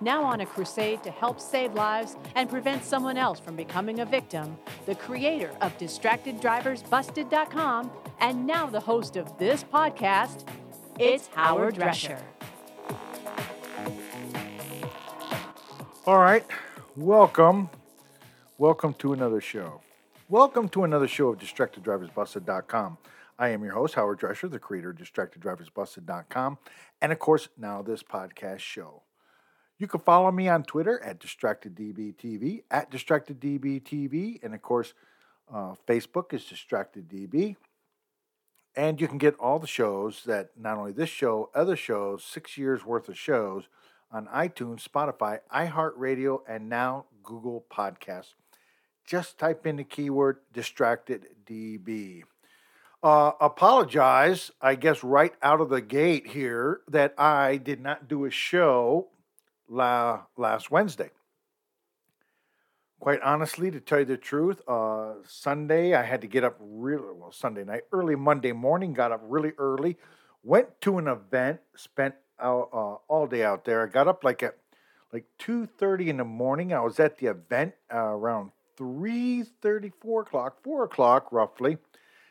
Now on a crusade to help save lives and prevent someone else from becoming a victim, the creator of DistractedDriversBusted.com and now the host of this podcast, it's Howard Drescher. All right, welcome. Welcome to another show. Welcome to another show of DistractedDriversBusted.com. I am your host, Howard Drescher, the creator of DistractedDriversBusted.com, and of course, now this podcast show. You can follow me on Twitter at DistractedDBTV, at DistractedDBTV, and of course, uh, Facebook is DistractedDB. And you can get all the shows that not only this show, other shows, six years worth of shows on iTunes, Spotify, iHeartRadio, and now Google Podcasts. Just type in the keyword DistractedDB. Uh, apologize, I guess, right out of the gate here that I did not do a show la- last Wednesday. Quite honestly, to tell you the truth, uh, Sunday I had to get up really well. Sunday night, early Monday morning, got up really early, went to an event, spent out, uh, all day out there. I got up like at like two thirty in the morning. I was at the event uh, around three thirty, four o'clock, four o'clock roughly.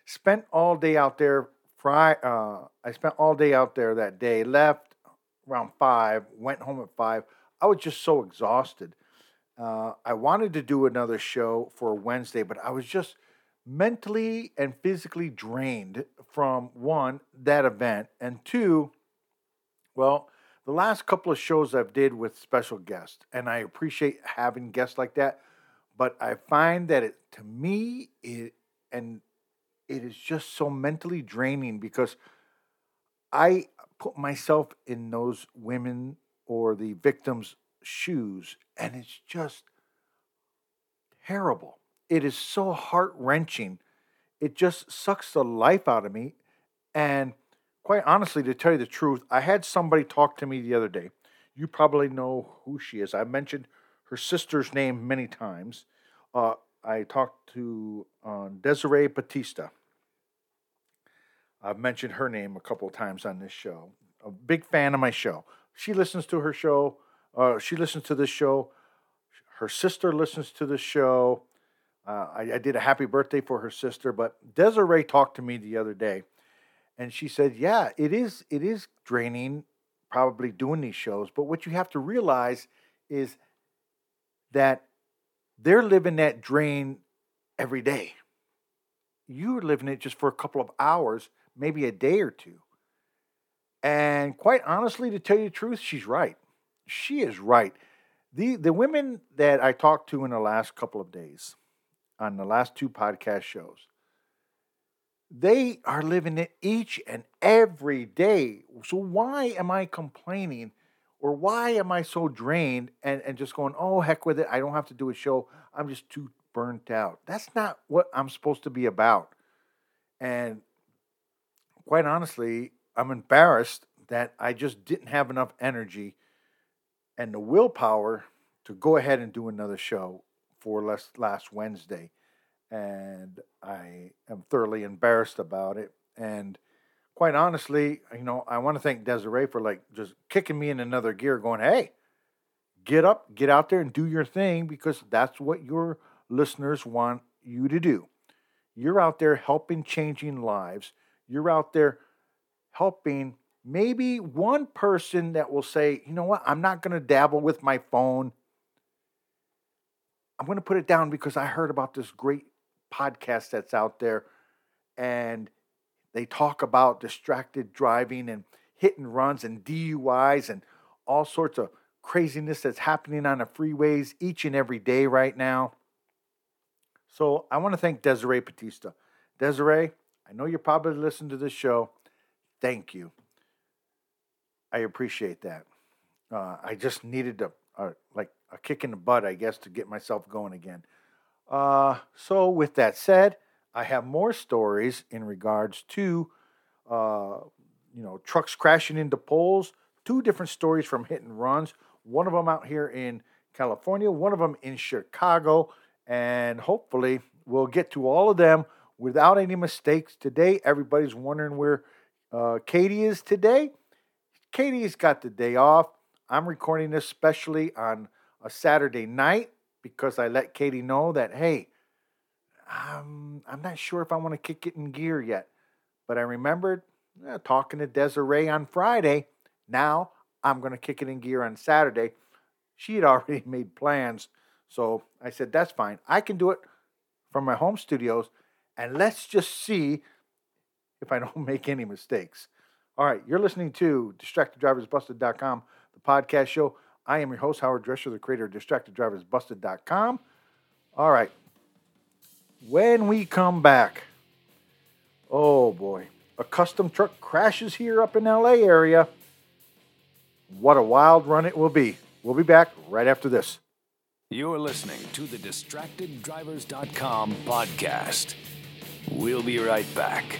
Spent all day out there. Fry. Uh, I spent all day out there that day. Left around five. Went home at five. I was just so exhausted. Uh, I wanted to do another show for Wednesday, but I was just mentally and physically drained from one that event and two well the last couple of shows i've did with special guests and i appreciate having guests like that but i find that it to me it and it is just so mentally draining because i put myself in those women or the victims shoes and it's just terrible it is so heart wrenching. It just sucks the life out of me. And quite honestly, to tell you the truth, I had somebody talk to me the other day. You probably know who she is. I mentioned her sister's name many times. Uh, I talked to uh, Desiree Batista. I've mentioned her name a couple of times on this show. A big fan of my show. She listens to her show. Uh, she listens to this show. Her sister listens to the show. Uh, I, I, did a happy birthday for her sister, but Desiree talked to me the other day, and she said, "Yeah, it is. It is draining, probably doing these shows. But what you have to realize is that they're living that drain every day. You're living it just for a couple of hours, maybe a day or two. And quite honestly, to tell you the truth, she's right. She is right. The the women that I talked to in the last couple of days." on the last two podcast shows. They are living it each and every day. So why am I complaining or why am I so drained and, and just going, oh, heck with it. I don't have to do a show. I'm just too burnt out. That's not what I'm supposed to be about. And quite honestly, I'm embarrassed that I just didn't have enough energy and the willpower to go ahead and do another show for last, last Wednesday. And I am thoroughly embarrassed about it. And quite honestly, you know, I want to thank Desiree for like just kicking me in another gear, going, hey, get up, get out there and do your thing because that's what your listeners want you to do. You're out there helping changing lives. You're out there helping maybe one person that will say, you know what, I'm not going to dabble with my phone I'm going to put it down because I heard about this great podcast that's out there, and they talk about distracted driving and hit and runs and DUIs and all sorts of craziness that's happening on the freeways each and every day right now. So I want to thank Desiree Batista. Desiree, I know you're probably listening to this show. Thank you. I appreciate that. Uh, I just needed a, a, like a kick in the butt, I guess, to get myself going again. Uh, so with that said, I have more stories in regards to, uh, you know, trucks crashing into poles. Two different stories from hit and runs. One of them out here in California, one of them in Chicago, and hopefully we'll get to all of them without any mistakes today. Everybody's wondering where uh, Katie is today. Katie's got the day off. I'm recording this especially on a Saturday night because I let Katie know that, hey, I'm, I'm not sure if I want to kick it in gear yet. But I remembered uh, talking to Desiree on Friday. Now I'm going to kick it in gear on Saturday. She had already made plans. So I said, that's fine. I can do it from my home studios. And let's just see if I don't make any mistakes. All right, you're listening to DistractedDriversBusted.com, the podcast show. I am your host, Howard Drescher, the creator of DistractedDriversBusted.com. All right, when we come back, oh boy, a custom truck crashes here up in LA area. What a wild run it will be. We'll be back right after this. You're listening to the DistractedDrivers.com podcast. We'll be right back.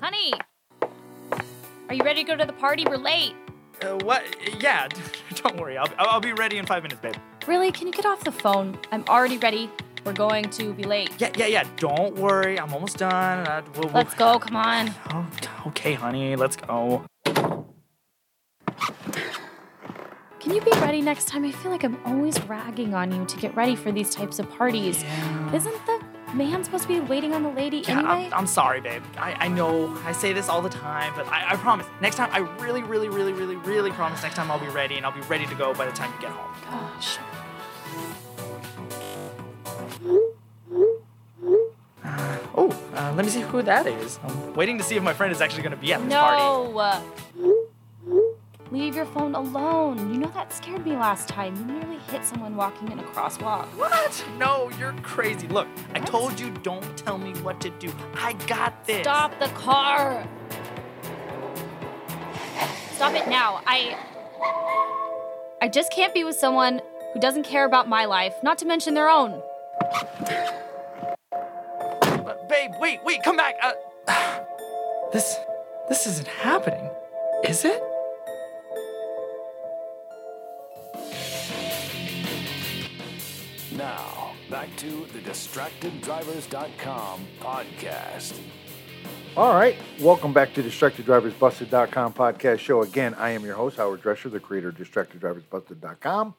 Honey, are you ready to go to the party? We're late. Uh, what? Yeah, don't worry. I'll, I'll be ready in five minutes, babe. Really? Can you get off the phone? I'm already ready. We're going to be late. Yeah, yeah, yeah. Don't worry. I'm almost done. Uh, we'll, we'll... Let's go. Come on. Oh, okay, honey. Let's go. Can you be ready next time? I feel like I'm always ragging on you to get ready for these types of parties. Yeah. Isn't man supposed to be waiting on the lady Yeah, anyway? I'm, I'm sorry, babe. I, I know I say this all the time, but I, I promise. Next time, I really, really, really, really, really promise next time I'll be ready and I'll be ready to go by the time you get home. Gosh. Oh, uh, let me see who that is. I'm waiting to see if my friend is actually going to be at this party. No. Leave your phone alone. You know that scared me last time. You nearly hit someone walking in a crosswalk. What? No, you're crazy. Look, I told you don't tell me what to do. I got this. Stop the car. Stop it now. I I just can't be with someone who doesn't care about my life, not to mention their own. But babe, wait, wait, come back. Uh, this, this isn't happening, is it? Back to the DistractedDrivers.com podcast. All right, welcome back to DistractedDriversBusted.com podcast show. Again, I am your host, Howard Drescher, the creator of DistractedDriversBusted.com,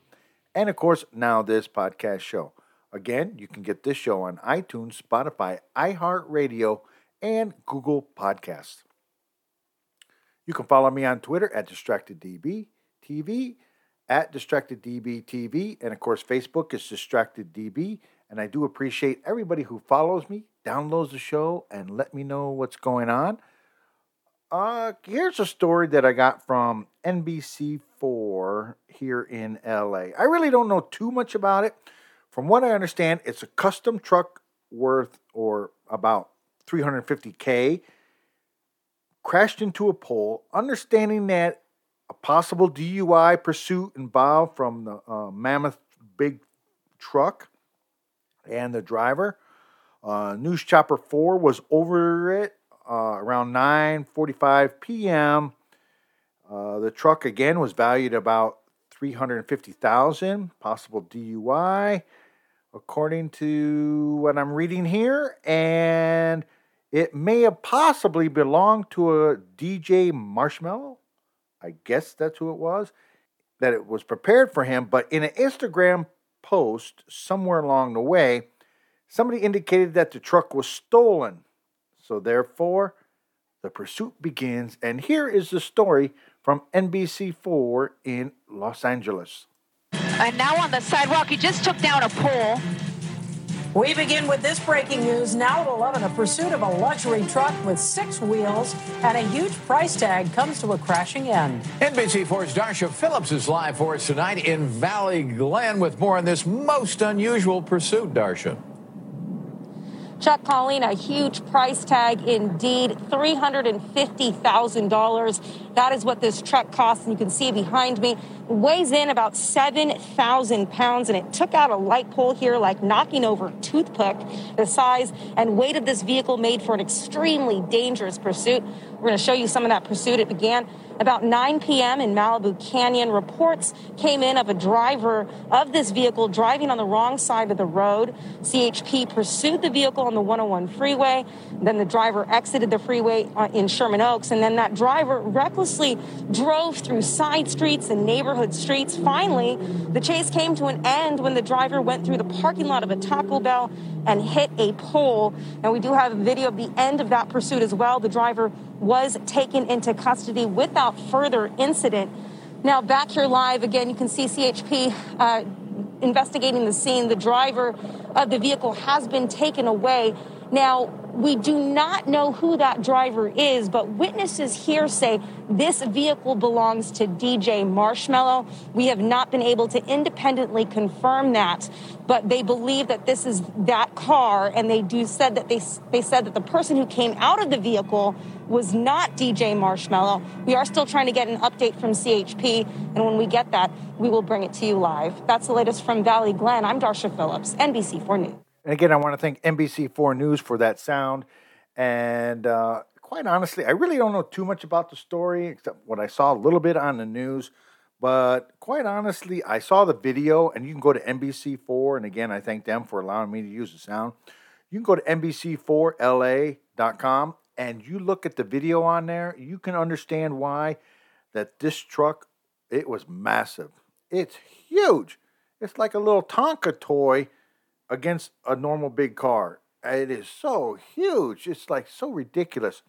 and of course, now this podcast show. Again, you can get this show on iTunes, Spotify, iHeartRadio, and Google Podcasts. You can follow me on Twitter at DistractedDB at DistractedDBTV, and of course, Facebook is DistractedDB. And I do appreciate everybody who follows me, downloads the show, and let me know what's going on. Uh, here's a story that I got from NBC4 here in LA. I really don't know too much about it. From what I understand, it's a custom truck worth or about 350k crashed into a pole, understanding that a possible DUI pursuit involved from the uh, mammoth big truck and the driver. Uh, News Chopper 4 was over it uh, around 9:45 p.m. Uh, the truck again was valued about 350,000, possible DUI, according to what I'm reading here, and it may have possibly belonged to a DJ Marshmello. I guess that's who it was. That it was prepared for him, but in an Instagram post somewhere along the way, somebody indicated that the truck was stolen. So therefore, the pursuit begins, and here is the story from NBC4 in Los Angeles. And now on the sidewalk, he just took down a pole. We begin with this breaking news. Now at 11, a pursuit of a luxury truck with six wheels and a huge price tag comes to a crashing end. NBC4's Darsha Philips is live for us tonight in Valley Glen with more on this most unusual pursuit, Darsha. Chuck Colleen, a huge price tag indeed, $350,000. That is what this truck costs, and you can see behind me. Weighs in about 7,000 pounds, and it took out a light pole here like knocking over a toothpick. The size and weight of this vehicle made for an extremely dangerous pursuit. We're going to show you some of that pursuit. It began about 9 p.m. in Malibu Canyon, reports came in of a driver of this vehicle driving on the wrong side of the road. CHP pursued the vehicle on the 101 freeway. Then the driver exited the freeway uh, in Sherman Oaks, and then that driver recklessly drove through side streets and neighborhood streets. Finally, the chase came to an end when the driver went through the parking lot of a Taco Bell and hit a pole. And we do have video of the end of that pursuit as well. The driver was taken into custody without further incident. Now, back here live again, you can see CHP uh, investigating the scene. The driver of the vehicle has been taken away. Now, we do not know who that driver is, but witnesses here say this vehicle belongs to DJ Marshmello. We have not been able to independently confirm that, but they believe that this is that car, and they do said that they they said that the person who came out of the vehicle was not DJ Marshmello. We are still trying to get an update from CHP, and when we get that, we will bring it to you live. That's the latest from Valley Glen. I'm Darsha Philips, NBC4 News. And again, I want to thank NBC4 News for that sound. And uh, quite honestly, I really don't know too much about the story except what I saw a little bit on the news. But quite honestly, I saw the video, and you can go to NBC4. And again, I thank them for allowing me to use the sound. You can go to NBC4LA.com and you look at the video on there, you can understand why that this truck, it was massive. It's huge. It's like a little Tonka toy against a normal big car. It is so huge. It's like so ridiculous.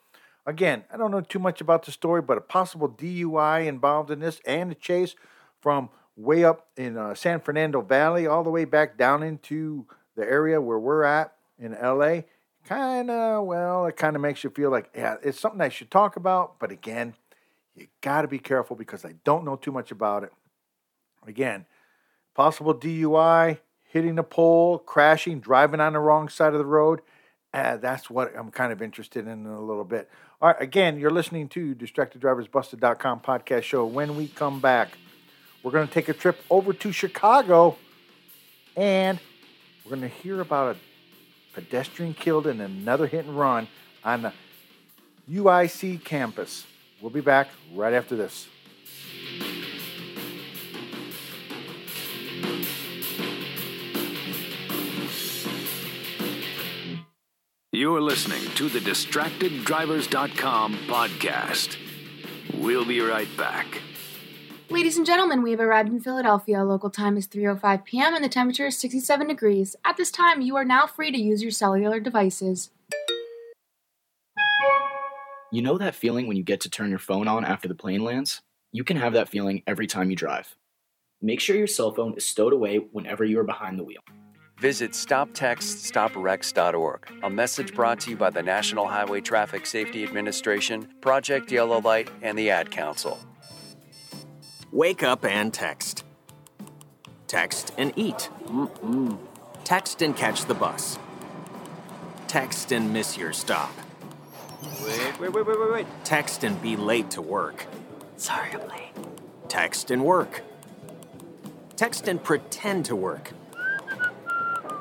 Again, I don't know too much about the story, but a possible DUI involved in this and a chase from way up in uh, San Fernando Valley all the way back down into the area where we're at in LA. Kind of, well, it kind of makes you feel like, yeah, it's something I should talk about. But again, you got to be careful because I don't know too much about it. Again, possible DUI, hitting a pole, crashing, driving on the wrong side of the road. Uh, that's what I'm kind of interested in, in a little bit. All right, again, you're listening to DistractedDriversBusted.com podcast show. When we come back, we're going to take a trip over to Chicago and we're going to hear about a pedestrian killed in another hit and run on the UIC campus. We'll be back right after this. You're listening to the DistractedDrivers.com podcast. We'll be right back. Ladies and gentlemen, we have arrived in Philadelphia. Local time is 3:05 p.m. and the temperature is 67 degrees. At this time, you are now free to use your cellular devices. You know that feeling when you get to turn your phone on after the plane lands? You can have that feeling every time you drive. Make sure your cell phone is stowed away whenever you are behind the wheel. Visit StopTextStopWrecks.org. A message brought to you by the National Highway Traffic Safety Administration, Project Yellow Light, and the Ad Council. Wake up and text. Text and eat. Mm-mm. Text and catch the bus. Text and miss your stop. Wait, wait, wait, wait, wait, wait. Text and be late to work. Sorry, I'm late. Text and work. Text and pretend to work.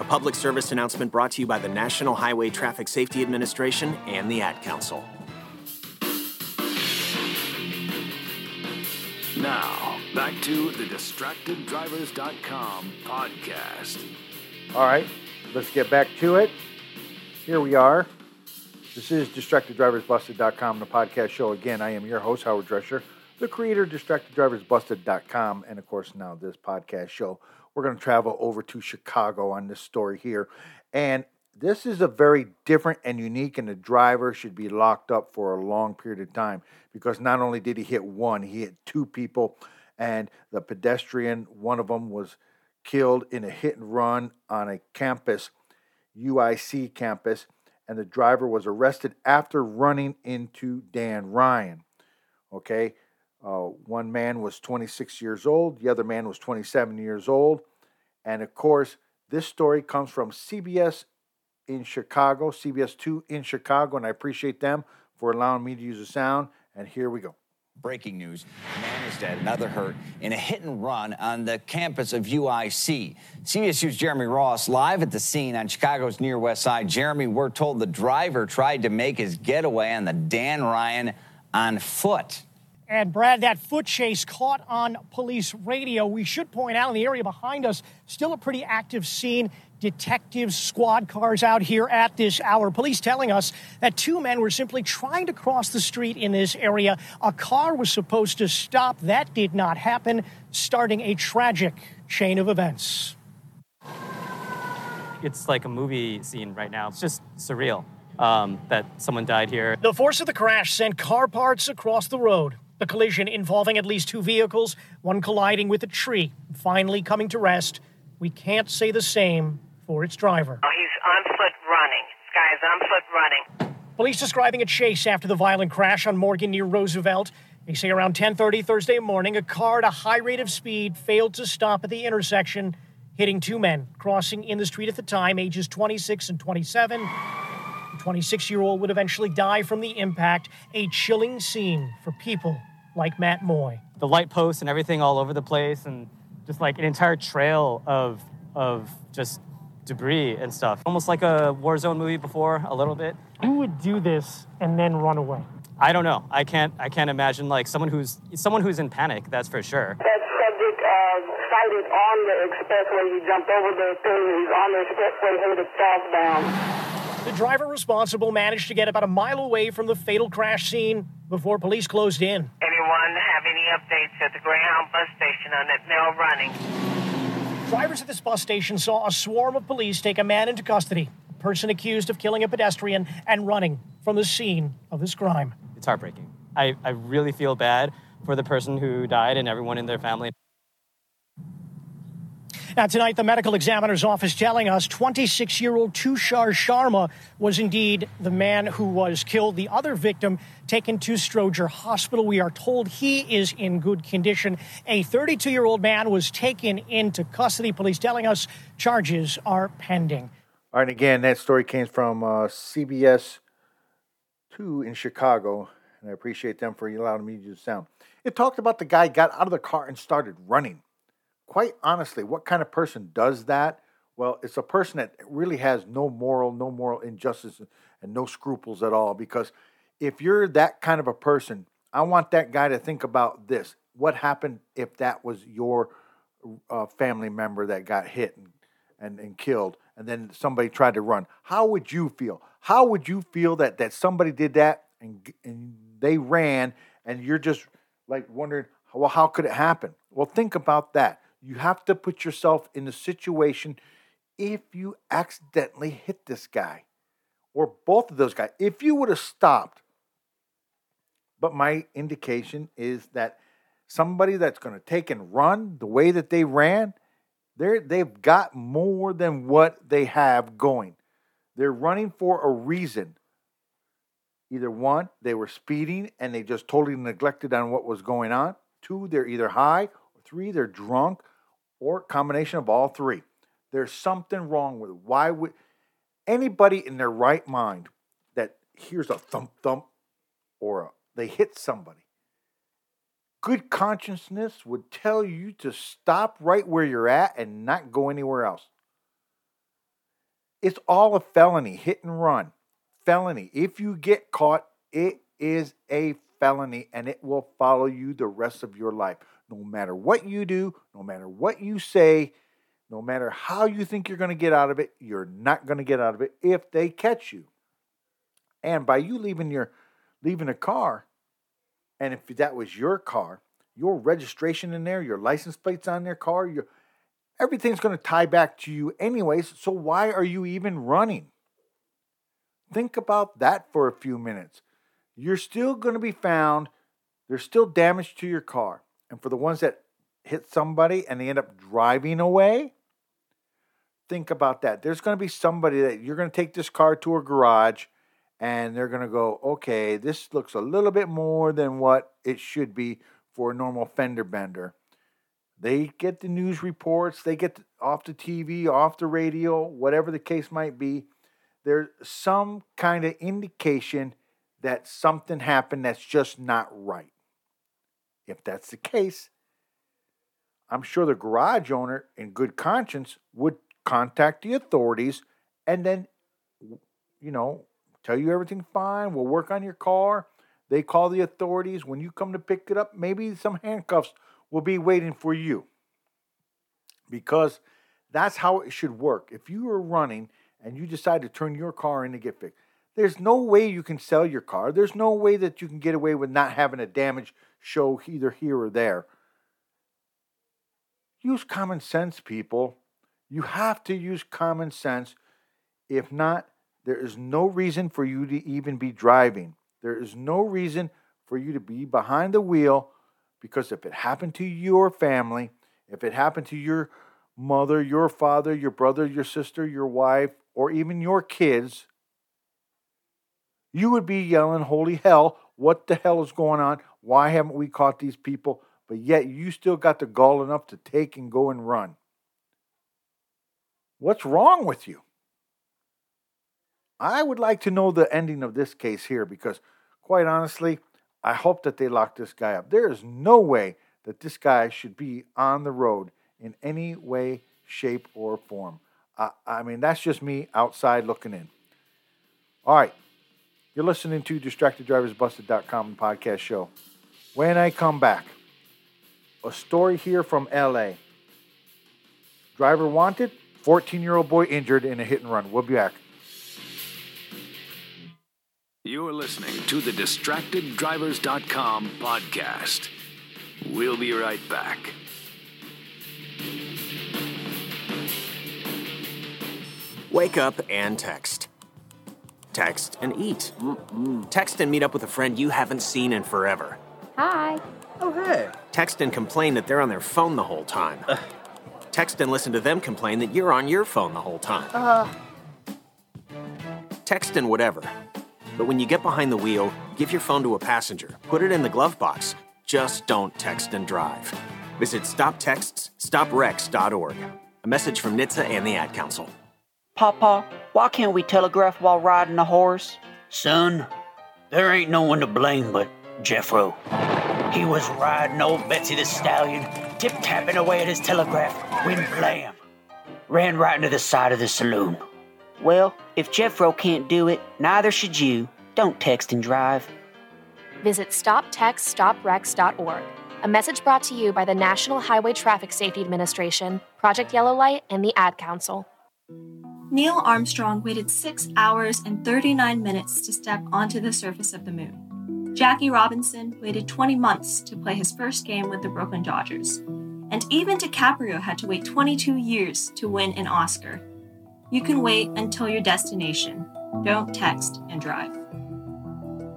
A public service announcement brought to you by the National Highway Traffic Safety Administration and the Ad Council. Now, back to the DistractedDrivers.com podcast. All right, let's get back to it. Here we are. This is DistractedDriversBusted.com, the podcast show. Again, I am your host, Howard Drescher, the creator of DistractedDriversBusted.com, and of course, now this podcast show. We're going to travel over to Chicago on this story here. And this is a very different and unique, and the driver should be locked up for a long period of time because not only did he hit one, he hit two people, and the pedestrian, one of them was killed in a hit and run on a campus, UIC campus, and the driver was arrested after running into Dan Ryan. Okay, uh, one man was 26 years old, the other man was 27 years old. And of course, this story comes from CBS in Chicago, CBS 2 in Chicago, and I appreciate them for allowing me to use the sound. And here we go. Breaking news. Man is dead, another hurt in a hit and run on the campus of UIC. CBS 2's Jeremy Ross live at the scene on Chicago's near west side. Jeremy, we're told the driver tried to make his getaway on the Dan Ryan on foot. And Brad, that foot chase caught on police radio. We should point out in the area behind us, still a pretty active scene. Detectives, squad cars out here at this hour. Police telling us that two men were simply trying to cross the street in this area. A car was supposed to stop. That did not happen, starting a tragic chain of events. It's like a movie scene right now. It's just surreal um, that someone died here. The force of the crash sent car parts across the road. The collision involving at least two vehicles, one colliding with a tree, finally coming to rest. We can't say the same for its driver. Oh, he's on foot running. This guy's on foot running. Police describing a chase after the violent crash on Morgan near Roosevelt. They say around 10:30 Thursday morning, a car at a high rate of speed failed to stop at the intersection, hitting two men crossing in the street at the time, ages 26 and 27. The 26-year-old would eventually die from the impact. A chilling scene for people like Matt Moy. The light posts and everything all over the place, and just like an entire trail of of just debris and stuff. Almost like a war zone movie before, a little bit. Who would do this and then run away? I don't know. I can't. I can't imagine like someone who's someone who's in panic. That's for sure. That subject uh, sighted on the expressway. He jumped over the thing. He's on the expressway headed southbound. The driver responsible managed to get about a mile away from the fatal crash scene before police closed in. Anyone have any updates at the Greyhound bus station on that now running? Drivers at this bus station saw a swarm of police take a man into custody, a person accused of killing a pedestrian and running from the scene of this crime. It's heartbreaking. I, I really feel bad for the person who died and everyone in their family. Now, tonight, the medical examiner's office telling us 26 year old Tushar Sharma was indeed the man who was killed. The other victim taken to Stroger Hospital. We are told he is in good condition. A 32 year old man was taken into custody. Police telling us charges are pending. All right, again, that story came from uh, CBS 2 in Chicago, and I appreciate them for allowing me to use sound. It talked about the guy got out of the car and started running quite honestly, what kind of person does that? Well, it's a person that really has no moral, no moral injustice, and no scruples at all. Because if you're that kind of a person, I want that guy to think about this. What happened if that was your uh, family member that got hit and, and, and killed, and then somebody tried to run? How would you feel? How would you feel that, that somebody did that and, and they ran, and you're just like wondering, Well, how could it happen? Well, think about that. You have to put yourself in the situation if you accidentally hit this guy or both of those guys. If you would have stopped, but my indication is that somebody that's going to take and run the way that they ran, they're, they've got more than what they have going. They're running for a reason. Either one, they were speeding and they just totally neglected on what was going on. Two, they're either high. Or three, they're drunk, or combination of all three. There's something wrong with it. Why would anybody in their right mind that hears a thump thump or a, they hit somebody? Good consciousness would tell you to stop right where you're at and not go anywhere else. It's all a felony, hit and run. Felony. If you get caught, it is a felony and it will follow you the rest of your life. No matter what you do, no matter what you say, no matter how you think you're going to get out of it, you're not going to get out of it if they catch you. And by you leaving your leaving a car, and if that was your car, your registration in there, your license plates on their car, your everything's going to tie back to you anyways. So why are you even running? Think about that for a few minutes. You're still going to be found. There's still damage to your car. And for the ones that hit somebody and they end up driving away, think about that. There's going to be somebody that you're going to take this car to a garage and they're going to go, okay, this looks a little bit more than what it should be for a normal fender bender. They get the news reports, they get off the TV, off the radio, whatever the case might be. There's some kind of indication that something happened that's just not right. If that's the case, I'm sure the garage owner, in good conscience, would contact the authorities and then, you know, tell you everything fine. We'll work on your car. They call the authorities. When you come to pick it up, maybe some handcuffs will be waiting for you. Because that's how it should work. If you are running and you decide to turn your car in to get fixed, there's no way you can sell your car. There's no way that you can get away with not having a damage show either here or there. Use common sense, people. You have to use common sense. If not, there is no reason for you to even be driving. There is no reason for you to be behind the wheel because if it happened to your family, if it happened to your mother, your father, your brother, your sister, your wife, or even your kids, you would be yelling, Holy hell, what the hell is going on? Why haven't we caught these people? But yet you still got the gall enough to take and go and run. What's wrong with you? I would like to know the ending of this case here because, quite honestly, I hope that they lock this guy up. There is no way that this guy should be on the road in any way, shape, or form. I, I mean, that's just me outside looking in. All right. You're listening to DistractedDriversBusted.com podcast show. When I come back, a story here from LA. Driver wanted, 14 year old boy injured in a hit and run. We'll be back. You're listening to the DistractedDrivers.com podcast. We'll be right back. Wake up and text. Text and eat. Mm-mm. Text and meet up with a friend you haven't seen in forever. Hi. Oh, hey. Text and complain that they're on their phone the whole time. Text and listen to them complain that you're on your phone the whole time. Uh. Text and whatever. But when you get behind the wheel, give your phone to a passenger, put it in the glove box. Just don't text and drive. Visit StopTextsStopWrecks.org. A message from NHTSA and the Ad Council. Papa, why can't we telegraph while riding a horse? Son, there ain't no one to blame but Jeffro. He was riding old Betsy the Stallion, tip tapping away at his telegraph, when blam! Ran right into the side of the saloon. Well, if Jeffro can't do it, neither should you. Don't text and drive. Visit StopTextStopWrecks.org. A message brought to you by the National Highway Traffic Safety Administration, Project Yellow Light, and the Ad Council. Neil Armstrong waited 6 hours and 39 minutes to step onto the surface of the moon. Jackie Robinson waited 20 months to play his first game with the Brooklyn Dodgers. And even DiCaprio had to wait 22 years to win an Oscar. You can wait until your destination. Don't text and drive.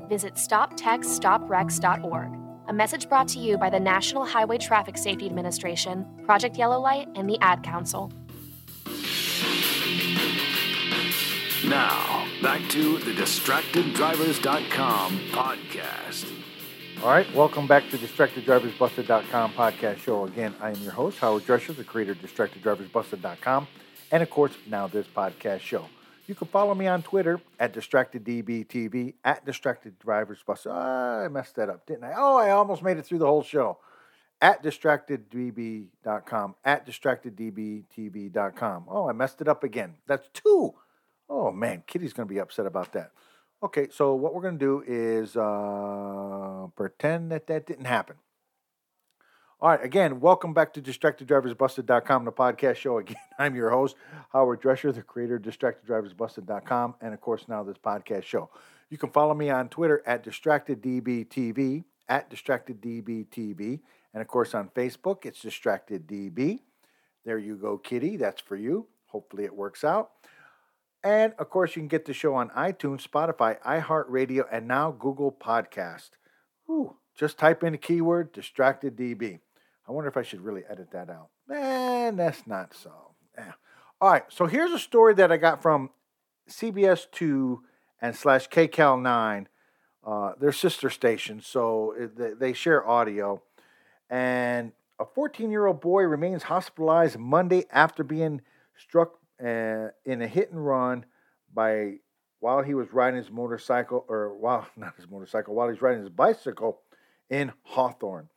Visit stoptextsstopwrecks.org. A message brought to you by the National Highway Traffic Safety Administration, Project Yellow Light, and the Ad Council. Now, back to the DistractedDrivers.com podcast. All right, welcome back to DistractedDriversBusted.com podcast show. Again, I am your host, Howard Drescher, the creator of DistractedDriversBusted.com, and of course, now this podcast show. You can follow me on Twitter at DistractedDBTV, at DistractedDriversBusted. Ah, I messed that up, didn't I? Oh, I almost made it through the whole show. At DistractedDB.com, at DistractedDBTV.com. Oh, I messed it up again. That's two. Oh man, Kitty's going to be upset about that. Okay, so what we're going to do is uh, pretend that that didn't happen. All right, again, welcome back to DistractedDriversBusted.com, the podcast show. Again, I'm your host, Howard Drescher, the creator of DistractedDriversBusted.com, and of course, now this podcast show. You can follow me on Twitter at DistractedDBTV, at DistractedDBTV, and of course on Facebook, it's DistractedDB. There you go, Kitty. That's for you. Hopefully, it works out. And of course, you can get the show on iTunes, Spotify, iHeartRadio, and now Google Podcast. Whew, just type in the keyword distracted DB. I wonder if I should really edit that out. Man, that's not so. Eh. All right, so here's a story that I got from CBS 2 and slash KCAL 9. Uh, they're sister station. so it, they share audio. And a 14 year old boy remains hospitalized Monday after being struck uh, in a hit and run by while he was riding his motorcycle, or while not his motorcycle, while he's riding his bicycle in Hawthorne.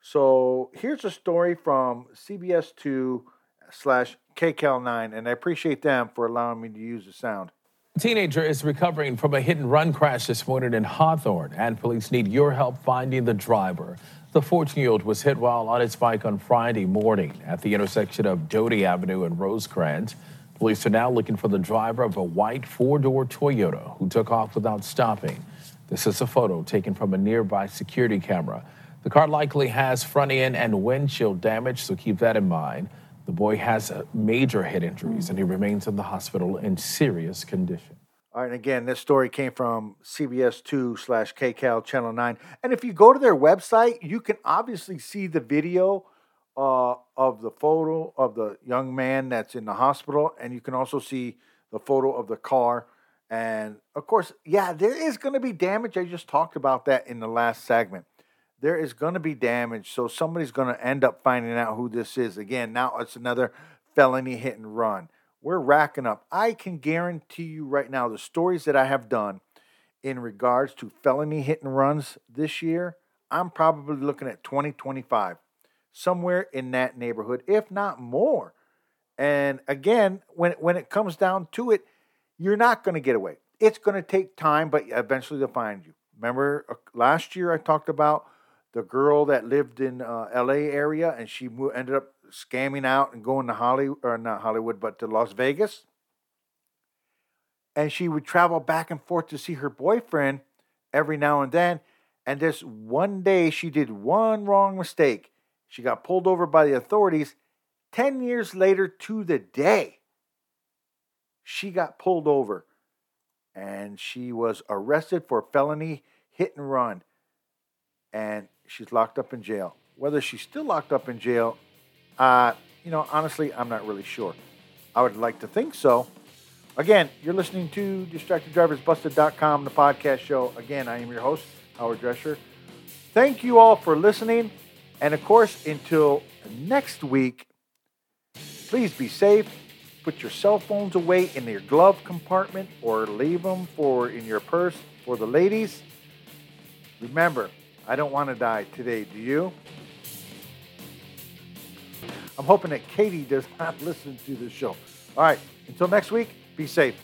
So here's a story from CBS 2 slash KCAL 9, and I appreciate them for allowing me to use the sound. A teenager is recovering from a hit and run crash this morning in Hawthorne, and police need your help finding the driver. The 14 year old was hit while on his bike on Friday morning at the intersection of Doty Avenue and Rosecrans. Police are now looking for the driver of a white four door Toyota who took off without stopping. This is a photo taken from a nearby security camera. The car likely has front end and windshield damage, so keep that in mind. The boy has uh, major head injuries and he remains in the hospital in serious condition. All right, and again, this story came from CBS 2 slash KCAL Channel 9. And if you go to their website, you can obviously see the video uh, of the photo of the young man that's in the hospital, and you can also see the photo of the car. And of course, yeah, there is going to be damage. I just talked about that in the last segment. There is going to be damage, so somebody's going to end up finding out who this is. Again, now it's another felony hit and run. We're racking up. I can guarantee you right now the stories that I have done in regards to felony hit and runs this year, I'm probably looking at 2025, somewhere in that neighborhood, if not more. And again, when when it comes down to it, you're not going to get away. It's going to take time, but eventually they'll find you. Remember uh, last year I talked about the girl that lived in uh, L.A. area and she ended up scamming out and going to Hollywood, or not Hollywood, but to Las Vegas. And she would travel back and forth to see her boyfriend every now and then. And this one day, she did one wrong mistake. She got pulled over by the authorities. 10 years later to the day, she got pulled over and she was arrested for felony hit and run. And she's locked up in jail. Whether she's still locked up in jail, uh, you know, honestly, I'm not really sure. I would like to think so. Again, you're listening to DistractedDriversBusted.com, the podcast show. Again, I am your host, Howard Drescher. Thank you all for listening. And of course, until next week, please be safe. Put your cell phones away in your glove compartment or leave them for in your purse for the ladies. Remember, I don't want to die today, do you? I'm hoping that Katie does not listen to this show. All right, until next week, be safe.